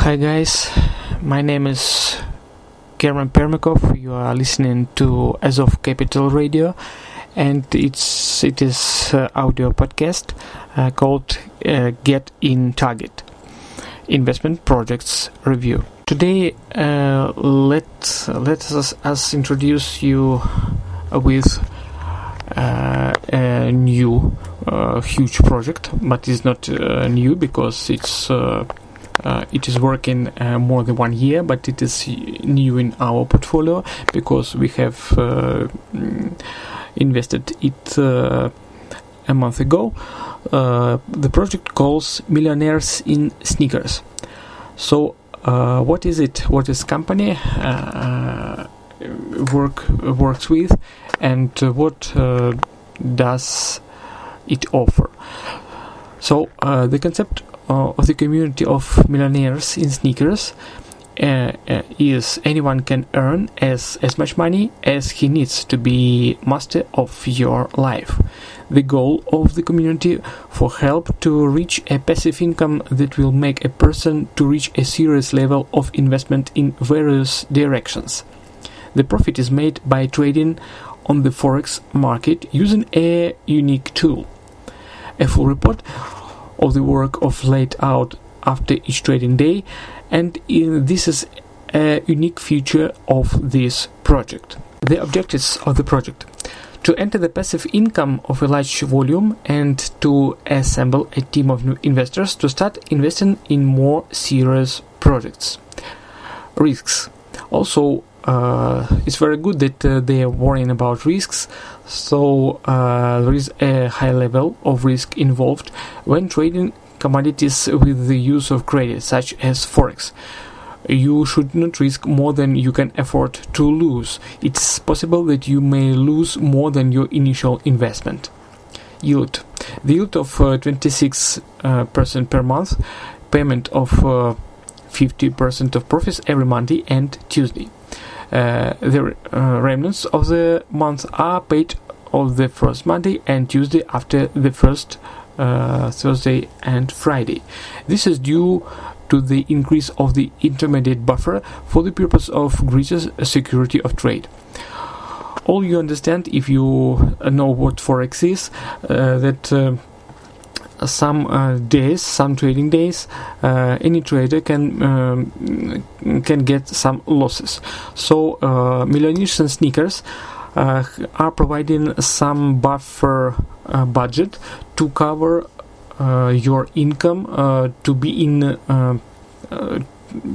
Hi guys, my name is German Permikov. You are listening to Azov Capital Radio, and it's it is uh, audio podcast uh, called uh, Get in Target Investment Projects Review. Today, uh, let let us, us introduce you with uh, a new uh, huge project, but it's not new because it's uh, it is working uh, more than one year, but it is new in our portfolio because we have uh, mm, invested it a month ago. the project calls Millionaires in Sneakers. So, what is it? What is company? work works with and uh, what uh, does it offer so uh, the concept uh, of the community of millionaires in sneakers uh, uh, is anyone can earn as as much money as he needs to be master of your life. The goal of the community for help to reach a passive income that will make a person to reach a serious level of investment in various directions. The profit is made by trading on the forex market using a unique tool. A full report of the work of laid out after each trading day, and this is a unique feature of this project. The objectives of the project to enter the passive income of a large volume and to assemble a team of new investors to start investing in more serious projects. Risks also it's very good that uh, they are worrying about risks. So uh, there is a high level of risk involved when trading commodities with the use of credit, such as forex. You should not risk more than you can afford to lose. It's possible that you may lose more than your initial investment. Yield. The yield of 26% uh, per month, payment of 50% uh, of profits every Monday and Tuesday. Uh, the uh, remnants of the month are paid on the first Monday and Tuesday after the first uh, Thursday and Friday. This is due to the increase of the intermediate buffer for the purpose of greater security of trade. All you understand if you know what forex is, uh, that uh, some uh, days, some trading days, uh, any trader can um, can get some losses. So uh, millionaires and sneakers uh, are providing some buffer uh, budget to cover uh, your income to be in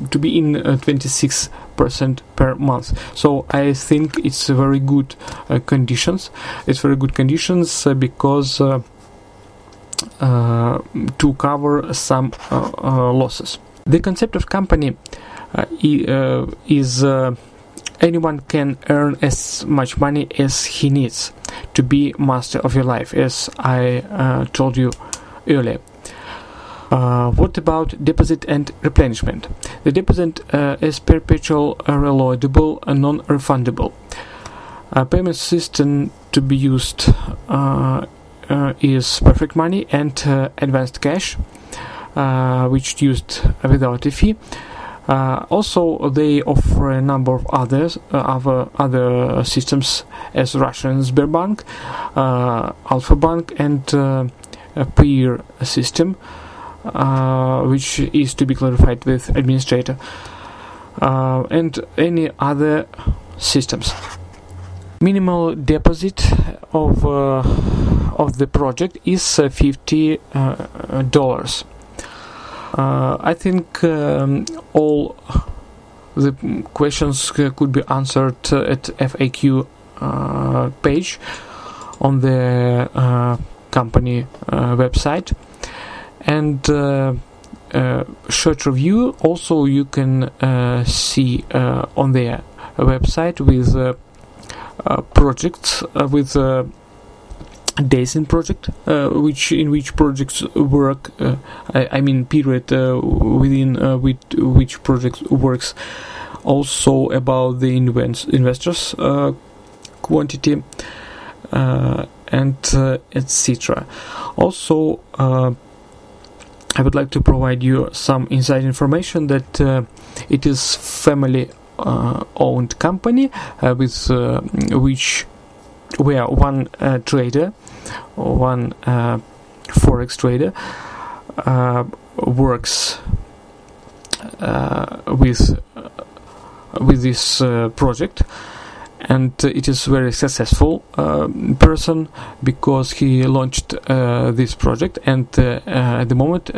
to be in 26 percent per month so i think it's very good conditions it's very good conditions because to cover some uh, uh, losses. The concept of company is anyone can earn as much money as he needs to be master of your life, as I uh, told you earlier. Uh, what about deposit and replenishment? The deposit uh, is perpetual, reloadable, and non-refundable. A payment system to be used uh, is Perfect Money and uh, Advanced Cash, uh, which used without a fee. Uh, also, they offer a number of others, uh, other other systems as Russian Sberbank, uh, Alfa Bank, and a peer system, which is to be clarified with administrator, and any other systems. Minimal deposit of of the project is uh, fifty uh, dollars. Uh, I think um, all the questions could be answered at FAQ page on the company website and uh, short review also you can uh, see uh, on their website with projects with days in project uh, which in which projects work uh, I, I, mean period uh, within uh, with which project works. Also about the invest- investors uh, quantity uh, and etc also I would like to provide you some inside information that uh, it is family uh, owned company uh, with uh, which where one uh, trader, one uh, forex trader, works with with this project. And it is very successful uh, person because he launched uh, this project. And uh, at the moment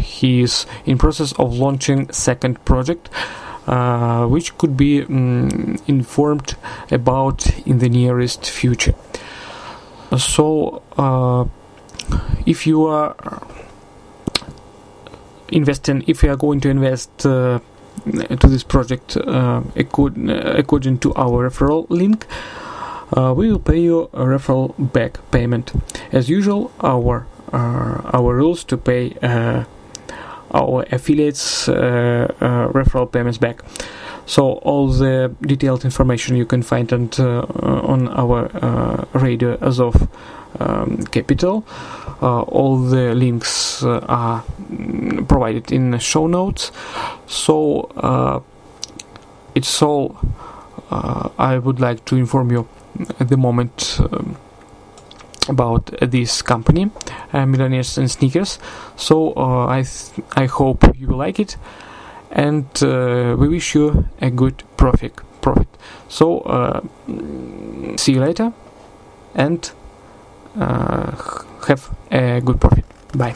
he is in process of launching second project uh, which could be um, informed about in the nearest future. So, uh, if you are investing, if you are going to invest uh, to this project uh, according to our referral link, uh, we will pay you a referral back payment. As usual, our our rules to pay our affiliates uh, uh, referral payments back. So all the detailed information you can find on, uh, on our radio Azov um, Capital. all the links are provided in the show notes. So it's all I would like to inform you at the moment. Um, about this company, uh, Millionaires and Sneakers. So uh, I th- I hope you will like it, and uh, we wish you a good profit. Profit. So see you later, and have a good profit. Bye.